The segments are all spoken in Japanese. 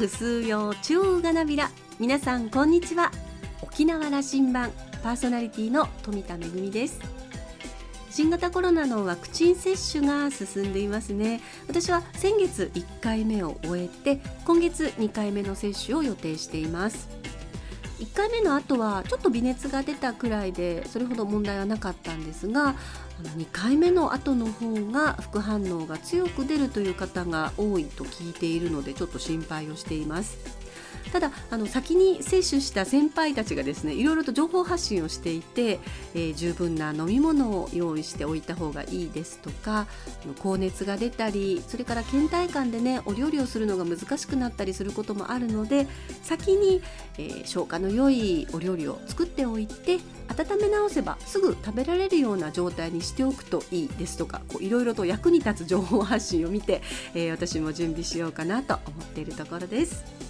ぐすうよう中がなびら。皆さんこんにちは。沖縄羅針盤。パーソナリティの富田恵です。新型コロナのワクチン接種が進んでいますね。私は先月1回目を終えて今月2回目の接種を予定しています。1回目の後はちょっと微熱が出たくらいでそれほど問題はなかったんですが2回目の後の方が副反応が強く出るという方が多いと聞いているのでちょっと心配をしています。ただあの先に接種した先輩たちがですねいろいろと情報発信をしていて、えー、十分な飲み物を用意しておいた方がいいですとか高熱が出たりそれから倦怠感でねお料理をするのが難しくなったりすることもあるので先に、えー、消化の良いお料理を作っておいて温め直せばすぐ食べられるような状態にしておくといいですとかいろいろと役に立つ情報発信を見て、えー、私も準備しようかなと思っているところです。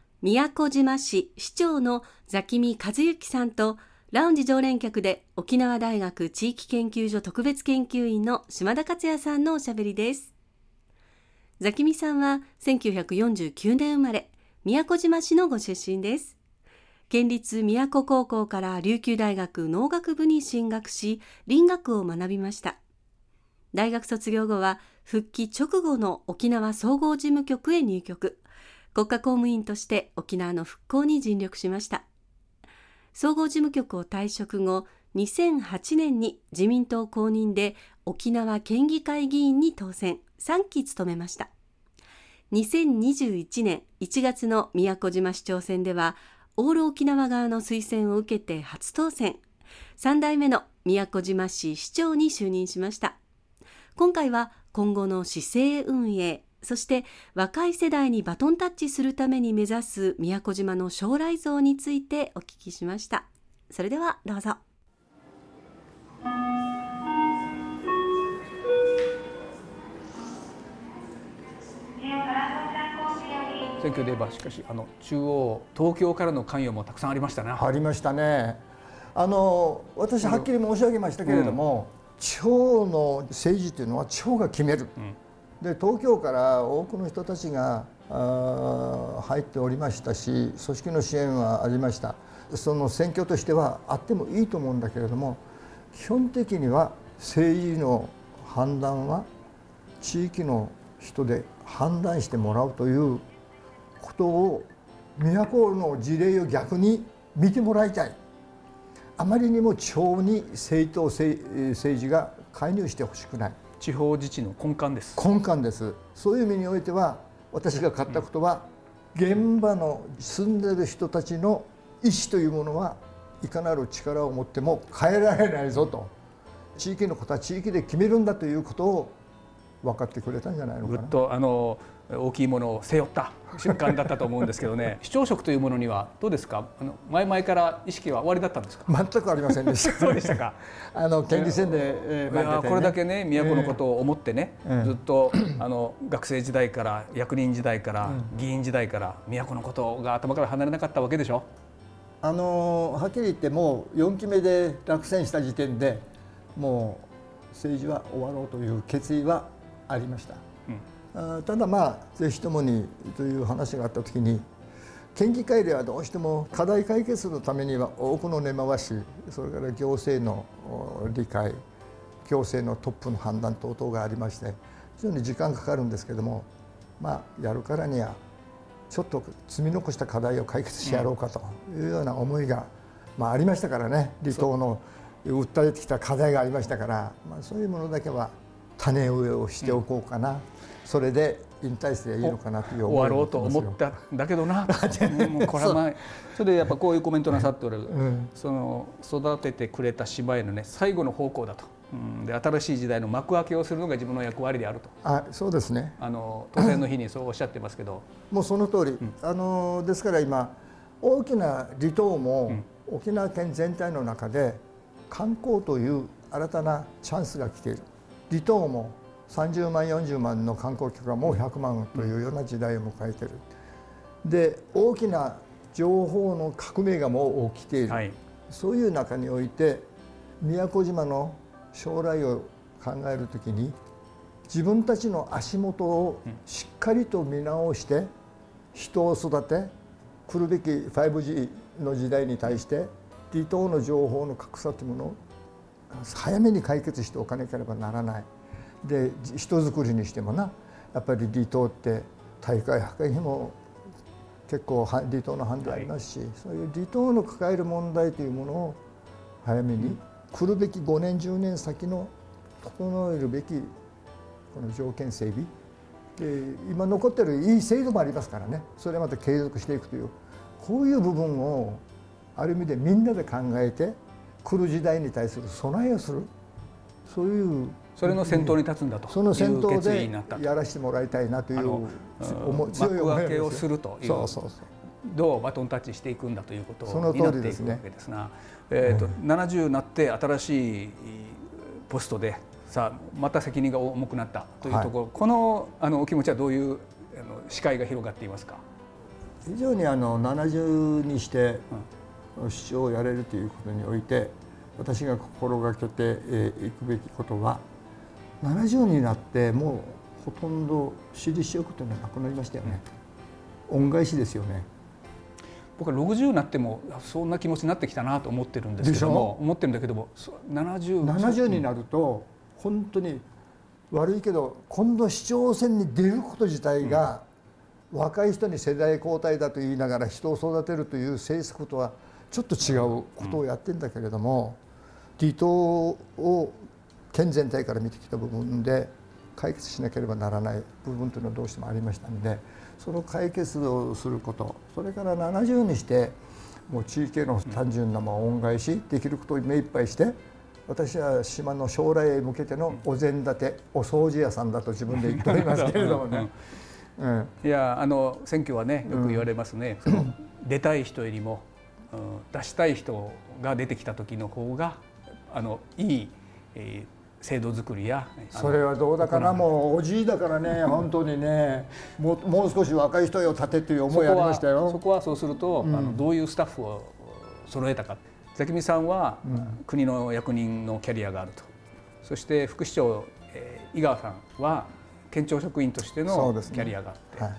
宮古島市市長のザキミ和幸さんとラウンジ常連客で沖縄大学地域研究所特別研究員の島田克也さんのおしゃべりです。ザキミさんは1949年生まれ、宮古島市のご出身です。県立宮古高校から琉球大学農学部に進学し、林学を学びました。大学卒業後は復帰直後の沖縄総合事務局へ入局。国家公務員として沖縄の復興に尽力しました。総合事務局を退職後2008年に自民党公認で沖縄県議会議員に当選。3期務めました。2021年1月の宮古島市長選ではオール沖縄側の推薦を受けて初当選。3代目の宮古島市市長に就任しました。今回は今後の市政運営そして若い世代にバトンタッチするために目指す宮古島の将来像についてお聞きしました。それではどうぞ。選挙で言えばしかしあの中央東京からの関与もたくさんありましたねありましたね。あの私はっきり申し上げましたけれども、うん、地方の政治というのは地方が決める、うんで東京から多くの人たちが入っておりましたし組織の支援はありました。その選挙としてはあってもいいと思うんだけれども基本的には政治の判断は地域の人で判断してもらうということを都の事例を逆に見てもらいたい。あまりにも地方に政党政治が介入してほしくない。地方自治の根幹です。根幹です。そういう意味においては私が買ったことは、現場の住んでる人たちの意思というものはいかなる力を持っても変えられないぞと。地域のことは地域で決めるんだということを分かってくれたんじゃないのかな。とあの大きいものを背負った瞬間だったと思うんですけどね。市長職というものにはどうですか？あの前々から意識は終わりだったんですか？全くありませんでした。そうでしたか？あの県議選で、えー、ね、これだけね都のことを思ってね、えー、ずっとあの学生時代から役人時代から、議員時代から都のことが頭から離れなかったわけでしょ？あのはっきり言ってもう4期目で落選した時点でもう政治は終わろうという決意はありました。ただまあぜひともにという話があった時に県議会ではどうしても課題解決のためには多くの根回しそれから行政の理解行政のトップの判断等々がありまして非常に時間かかるんですけどもまあやるからにはちょっと積み残した課題を解決してやろうかというような思いが、まあ、ありましたからね離島の訴えてきた課題がありましたから、まあ、そういうものだけは種植えをしておこうかな。うんそれで引退していいのかなという終わろうと思ったんだけどな。もう。これそれでやっぱこういうコメントなさっておられる、うん、その育ててくれた芝居のね最後の方向だと。うん、で新しい時代の幕開けをするのが自分の役割であると。あそうですね。あの当選の日にそうおっしゃってますけど。もうその通り、うん、あのですから今大きな離島も沖縄県全体の中で観光という新たなチャンスが来ている離島も30万40万の観光客がもう100万というような時代を迎えている。で大きな情報の革命がもう起きている、はい、そういう中において宮古島の将来を考える時に自分たちの足元をしっかりと見直して人を育て来るべき 5G の時代に対して離島の情報の格差というものを早めに解決しておかなければならない。で人づくりにしてもなやっぱり離島って大会破壊費も結構離島の班でありますし、はい、そういう離島の抱える問題というものを早めに来るべき5年10年先の整えるべきこの条件整備。で今残ってるいい制度もありますからね。それまた継続していくというこういう部分をある意味でみんなで考えて来る時代に対する備えをする。そういう。それの先頭に立つんだと。その先頭でやらせてもらいたいなという。強い幕開けをするという。そうそうそう。どうバトンタッチしていくんだということになっていくわけですが、えーと、70になって新しいポストでさあまた責任が重くなったというところ、はい、このあのお気持ちはどういうあの視界が広がっていますか？非常にあの70にして市長をやれるということにおいて私が心がけていくべきことは70になってもうほとんど私利私欲というのはなくなりましたよね、恩返しですよね。僕は60になってもそんな気持ちになってきたなと思ってるんですけども思ってるんだけども 70, 70になると本当に悪いけど今度市長選に出ること自体が、若い人に世代交代だと言いながら人を育てるという政策とはちょっと違うことをやってんだけれども、離島を県全体から見てきた部分で解決しなければならない部分というのはどうしてもありましたのでその解決をすることそれから70にしてもう地域への単純なまあ恩返しできることを目いっぱいして私は島の将来へ向けてのお膳立てお掃除屋さんだと自分で言っておりますけれどもね。うん、いやあの選挙はねよく言われますね、うん、出たい人よりも、うん、出したい人が出てきた時の方があのいい、えー制度作りやそれはどうだかな？もうおじいだからね 本当にねもうもう少し若い人よ立てという思いありましたよ。そこはそうすると、うん、あのどういうスタッフを揃えたか。ザキミさんは、うん、国の役人のキャリアがあると。そして副市長、えー、井川さんは県庁職員としてのキャリアがあって、ねはい、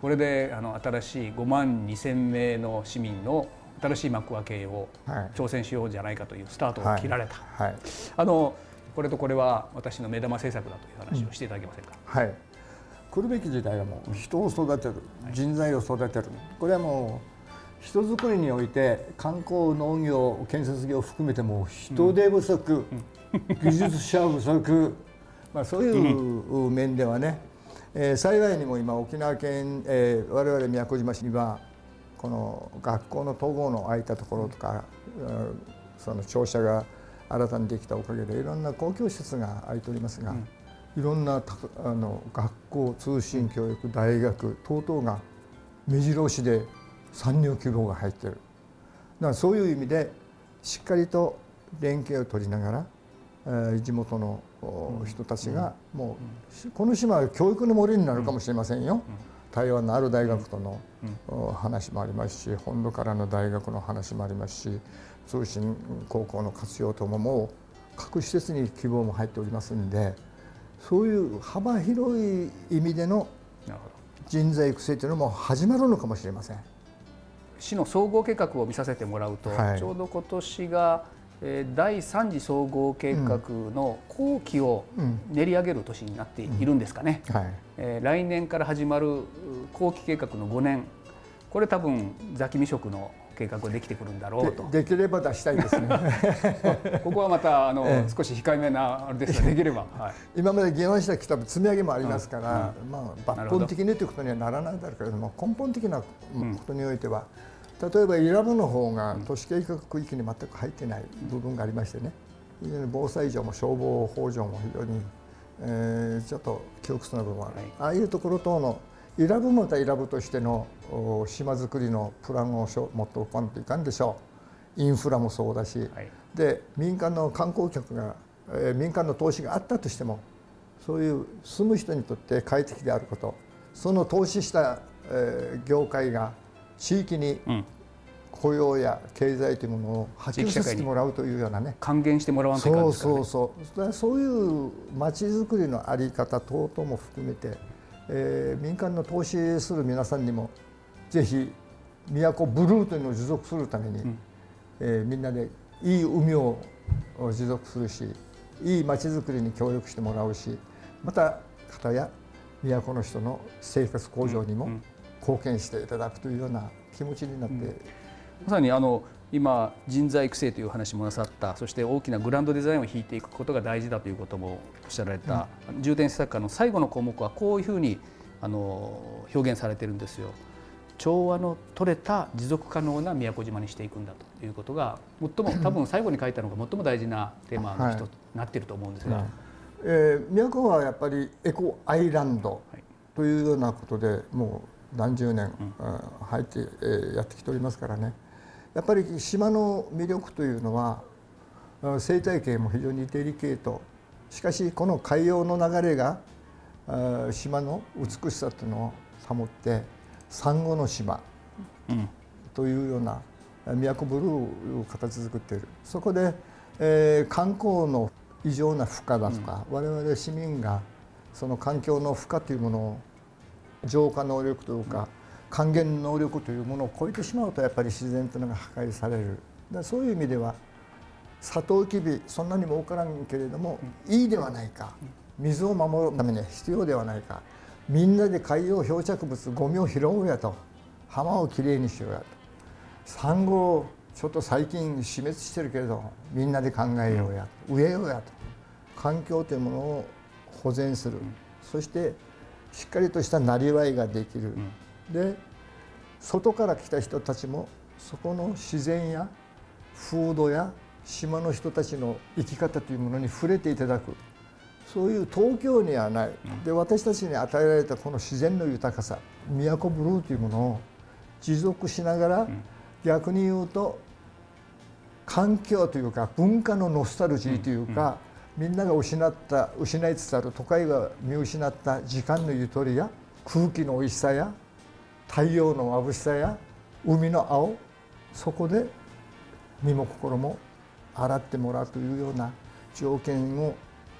これであの新しい5万2千名の市民の新しい幕開けを挑戦しようじゃないかというスタートを切られた。はい。はい、あのこれとこれは私の目玉政策だという話をしていただけませんか、うん、はい。来るべき時代はもう人を育てる、人材を育てる。これはもう人づくりにおいて観光農業建設業を含めても人手不足、うん、技術者不足、まあ、そういう面ではね、えー、幸いにも今沖縄県、えー、我々宮古島市にはこの学校の統合の空いたところとか、うん、その庁舎が新たにできたおかげでいろんな公共施設が空いておりますが、うん、いろんなあの学校通信教育大学等々が目白押しで参入希望が入っている。だからそういう意味でしっかりと連携を取りながら、えー、地元の人たちがもう、この島は教育の森になるかもしれませんよ。台湾のある大学との話もありますし本土からの大学の話もありますし通信高校の活用とももう各施設に希望も入っておりますんでそういう幅広い意味での人材育成というのも始まるのかもしれません。市の総合計画を見させてもらうと、はい、ちょうど今年が第3次総合計画の後期を練り上げる年になっているんですかね、来年から始まる後期計画の5年。これ多分ザキミ食の計画ができてくるんだろうと。できれば出したいですね。ここはまたあの、ええ、少し控えめなあれですができれば、はい、今まで議論したきた積み上げもありますから、うん、まあ、抜本的にということにはならないだろうけれども根本的なことにおいては、うん、例えば伊良部の方が都市計画区域に全く入ってない部分がありましてね。非常に防災上も消防法上も非常に、えー、ちょっと窮屈な部分がある、はい、ああいうところ等の選ぶもた選ぶとしての島づくりのプランを持っておかんといかんでしょう。インフラもそうだし、はい、で民間の観光客が、えー、民間の投資があったとしてもそういう住む人にとって快適であること。その投資した、えー、業界が地域に雇用や経済というものを波及させてもらうというようなね。還元してもらわんといかんですか、ね、そうそうそう。そういう街づくりの在り方等々も含めて、えー、民間の投資する皆さんにもぜひ都ブルーというのを持続するために、うん、えー、みんなでいい海を持続するしいい街づくりに協力してもらうしまた方や都の人の生活向上にも貢献していただくというような気持ちになって、うん。うんまさにあの今人材育成という話もなさったそして大きなグランドデザインを引いていくことが大事だということもおっしゃられた、うん、重点施策課の最後の項目はこういうふうにあの表現されてるんですよ。調和の取れた持続可能な宮古島にしていくんだということが最も多分最後に書いたのが最も大事なテーマの一つになっていると思うんですが、はい、えー、宮古はやっぱりエコアイランドというようなことでもう何十年、うん、入って、えー、やってきておりますからね。やっぱり島の魅力というのは生態系も非常にデリケートしかしこの海洋の流れが島の美しさというのを保ってサンゴの島というような宮古ブルーを形作っている。そこで、えー、観光の異常な負荷だとか、うん、我々市民がその環境の負荷というものを浄化能力というか、還元能力というものを超えてしまうとやっぱり自然というのが破壊される。だそういう意味ではサトウキビそんなにも多からんけれども、いいではないか。水を守るためには必要ではないか。みんなで海洋漂着物ゴミを拾おうやと。浜をきれいにしようやと。サンゴちょっと最近死滅してるけれどみんなで考えようや植えようやと。環境というものを保全する、そしてしっかりとしたなりわいができる、で外から来た人たちもそこの自然や風土や島の人たちの生き方というものに触れていただく。そういう東京にはない。で私たちに与えられたこの自然の豊かさ都ブルーというものを持続しながら逆に言うと環境というか文化のノスタルジーというかみんなが失った失いつつある都会が見失った時間のゆとりや空気のおいしさや太陽の眩しさや海の青そこで身も心も洗ってもらうというような条件を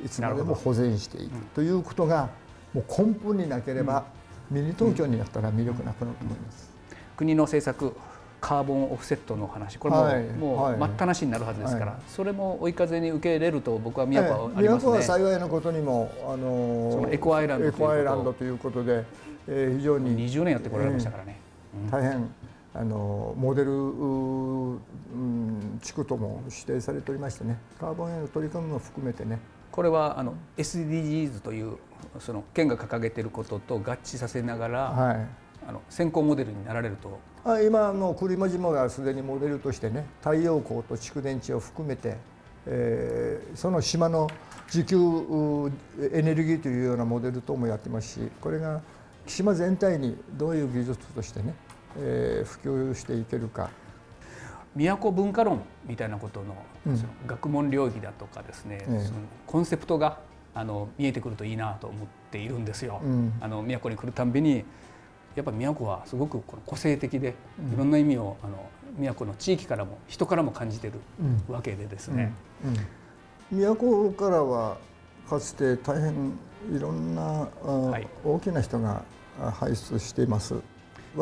いつまでも保全していくということがもう根本になければ、ミニ東京になったら魅力なくなると思います。国の政策カーボンオフセットの話。これも、はい、もう待ったなしになるはずですから、はい、それも追い風に受け入れると僕は宮古はありますね、は幸いなことにもあのそのエコアイランドエコアイランドということで、えー、非常に20年やってこられましたからね、えー、大変あのモデル、うん、地区とも指定されておりましてねカーボンへの取り組みも含めてね。これはあの SDGs というその県が掲げていることと合致させながら、はい、あの先行モデルになられると。あ今の栗間島がすでにモデルとしてね太陽光と蓄電池を含めて、えー、その島の自給エネルギーというようなモデル等もやってますしこれが島全体にどういう技術としてね、えー、普及していけるか。都文化論みたいなことの,、その学問領域だとかですね、うん、そのコンセプトがあの見えてくるといいなと思っているんですよ。うん、あの都に来るたんびにやっぱ都はすごくこの個性的でいろんな意味をあの都の地域からも人からも感じてるわけでですね。都からはかつて大変いろんな、はい、大きな人が輩出しています。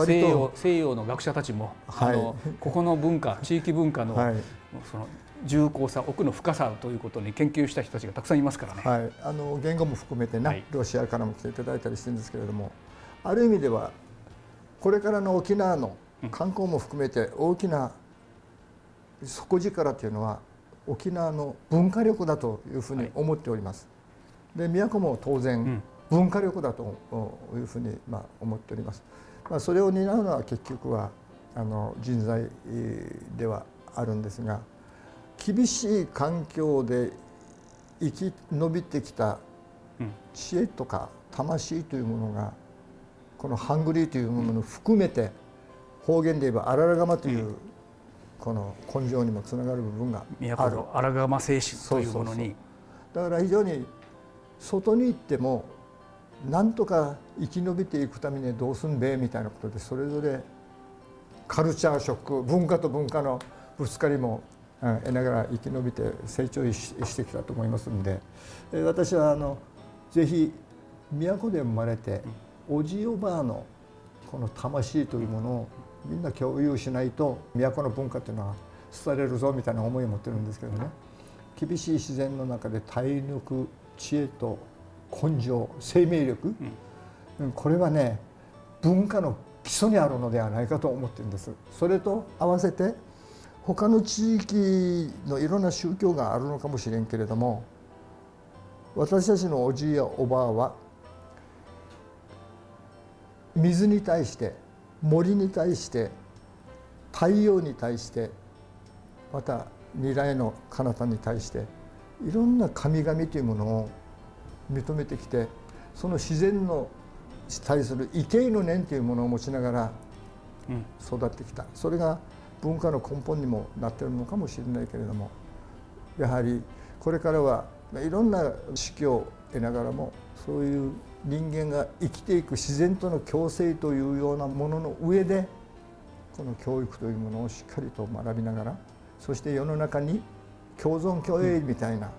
西洋西洋の学者たちも、はい、あのここの文化地域文化の、はい、その重厚さ奥の深さということに研究した人たちがたくさんいますからね。はい、あの言語も含めてね、はい、ロシアからも来ていただいたりしてるんですけれどもある意味ではこれからの沖縄の観光も含めて大きな底力というのは沖縄の文化力だというふうに思っております。で都も当然文化力だというふうにまあ思っております。まあ、それを担うのは結局はあの人材ではあるんですが厳しい環境で生き延びてきた知恵とか魂というものがこのハングリーというものを含めて方言で言えばあららがまというこの根性にもつながる部分がある。あらがま精神というものに。だから非常に外に行ってもなんとか生き延びていくためにどうすんべみたいなことでそれぞれカルチャーショック文化と文化のぶつかりも得ながら生き延びて成長してきたと思いますんで。私はあのぜひ都で生まれておじおばあのこの魂というものをみんな共有しないと都の文化というのは廃れるぞみたいな思いを持ってるんですけどね。厳しい自然の中で体力知恵と根性生命力、うん、これはね文化の基礎にあるのではないかと思ってるんです。それと合わせて他の地域のいろんな宗教があるのかもしれんけれども私たちのおじいやおばあは水に対して森に対して太陽に対してまた未来の彼方に対していろんな神々というものを認めてきてその自然の対する畏敬の念というものを持ちながら育ってきた、それが文化の根本にもなってるのかもしれないけれどもやはりこれからはいろんな指揮を得ながらもそういう人間が生きていく自然との共生というようなものの上でこの教育というものをしっかりと学びながらそして世の中に共存共栄みたいな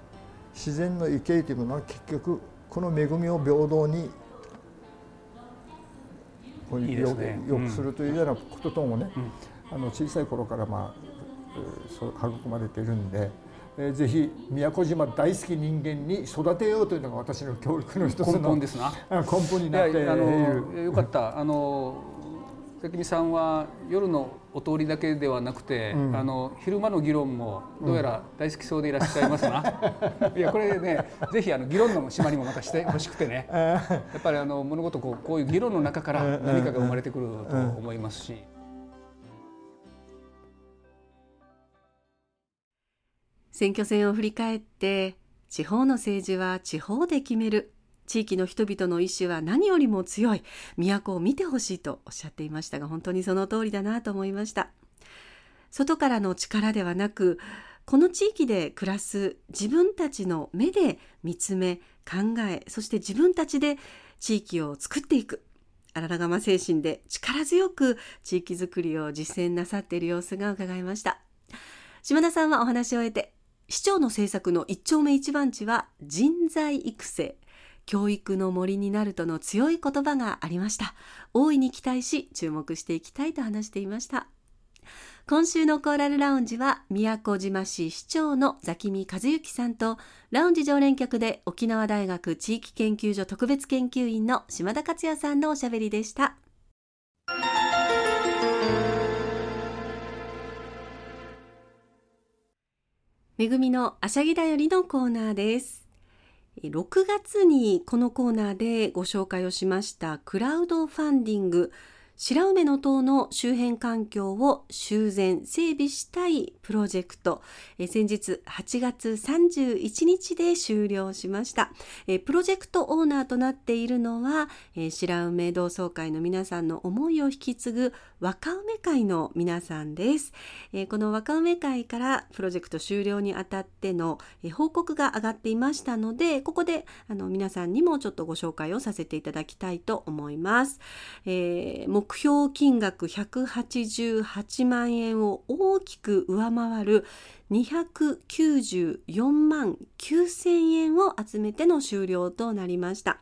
自然の畏敬というものは結局この恵みを平等にこういいよくするというようなことともね、あの小さい頃からまあそう育まれているんで。えー、ぜひ宮古島大好き人間に育てようというのが私の教育の一つの根本ですな。根本になっているあのよかった。あの関見さんは夜のお通りだけではなくて、うん、あの昼間の議論もどうやら大好きそうでいらっしゃいますな。いやこれねぜひあの議論の島にもまたしてほしくてね。やっぱりあの物事こうこういう議論の中から何かが生まれてくると思いますし。選挙戦を振り返って地方の政治は地方で決める。地域の人々の意志は何よりも強い。都を見てほしいとおっしゃっていましたが本当にその通りだなと思いました。外からの力ではなくこの地域で暮らす自分たちの目で見つめ考えそして自分たちで地域を作っていく。荒らがま精神で力強く地域づくりを実践なさっている様子が伺いました。島田さんはお話を終えて市長の政策の一丁目一番地は人材育成教育の森になるとの強い言葉がありました。大いに期待し注目していきたいと話していました。今週のコーラルラウンジは宮古島市市長のザキミ和幸さんとラウンジ常連客で沖縄大学地域研究所特別研究員の島田克也さんのおしゃべりでした。めぐみのあしゃぎだよりのコーナーです。6月にこのコーナーでご紹介をしましたクラウドファンディング白梅の塔の周辺環境を修繕整備したいプロジェクト。先日8月31日で終了しました。プロジェクトオーナーとなっているのは白梅同窓会の皆さんの思いを引き継ぐ若梅会の皆さんです。この若梅会からプロジェクト終了にあたっての報告が上がっていましたのでここであの皆さんにもちょっとご紹介をさせていただきたいと思います、えー、目標金額188万円を大きく上回る294万9000円を集めての終了となりました。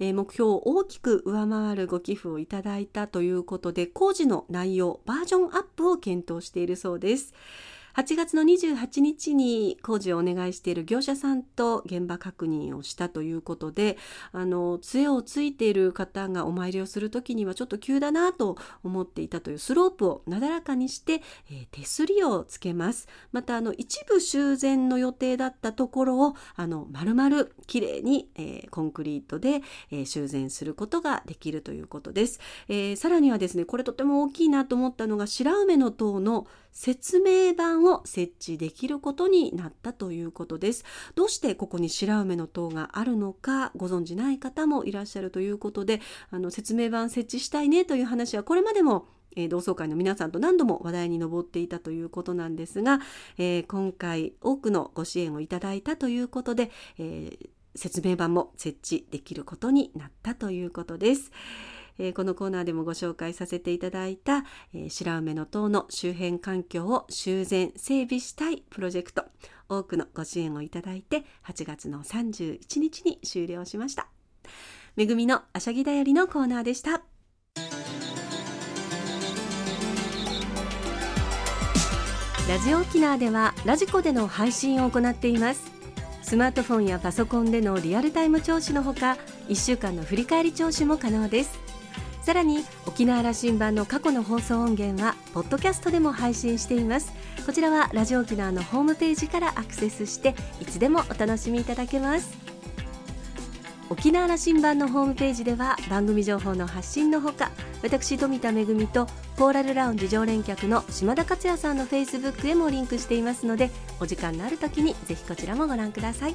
え目標を大きく上回るご寄付をいただいたということで工事の内容バージョンアップを検討しているそうです。8月の28日に工事をお願いしている業者さんと現場確認をしたということであの杖をついている方がお参りをする時にはちょっと急だなと思っていたというスロープをなだらかにして、えー、手すりをつけます。またあの一部修繕の予定だったところをあの丸々きれいに、えー、コンクリートで、えー、修繕することができるということです、え、さらにはですねこれとても大きいなと思ったのが白梅の塔の説明版をを設置できることになったということですどうしてここに白梅の塔があるのかご存じない方もいらっしゃるということであの説明板設置したいねという話はこれまでもえ同窓会の皆さんと何度も話題に上っていたということなんですが、えー、今回多くのご支援をいただいたということで、えー、説明板も設置できることになったということです。えー、このコーナーでもご紹介させていただいた、えー、白梅の塔の周辺環境を修繕整備したいプロジェクト多くのご支援をいただいて8月の31日に終了しました。めぐみのあしゃぎだよりのコーナーでした。ラジオ沖縄ではラジコでの配信を行っています。スマートフォンやパソコンでのリアルタイム聴取のほか1週間の振り返り聴取も可能です。さらに沖縄羅針盤の過去の放送音源はポッドキャストでも配信しています。こちらはラジオ沖縄のホームページからアクセスしていつでもお楽しみいただけます。沖縄羅針盤のホームページでは番組情報の発信のほか私富田恵とコーラルラウンジ常連客の島田克也さんのフェイスブックへもリンクしていますのでお時間のある時にぜひこちらもご覧ください。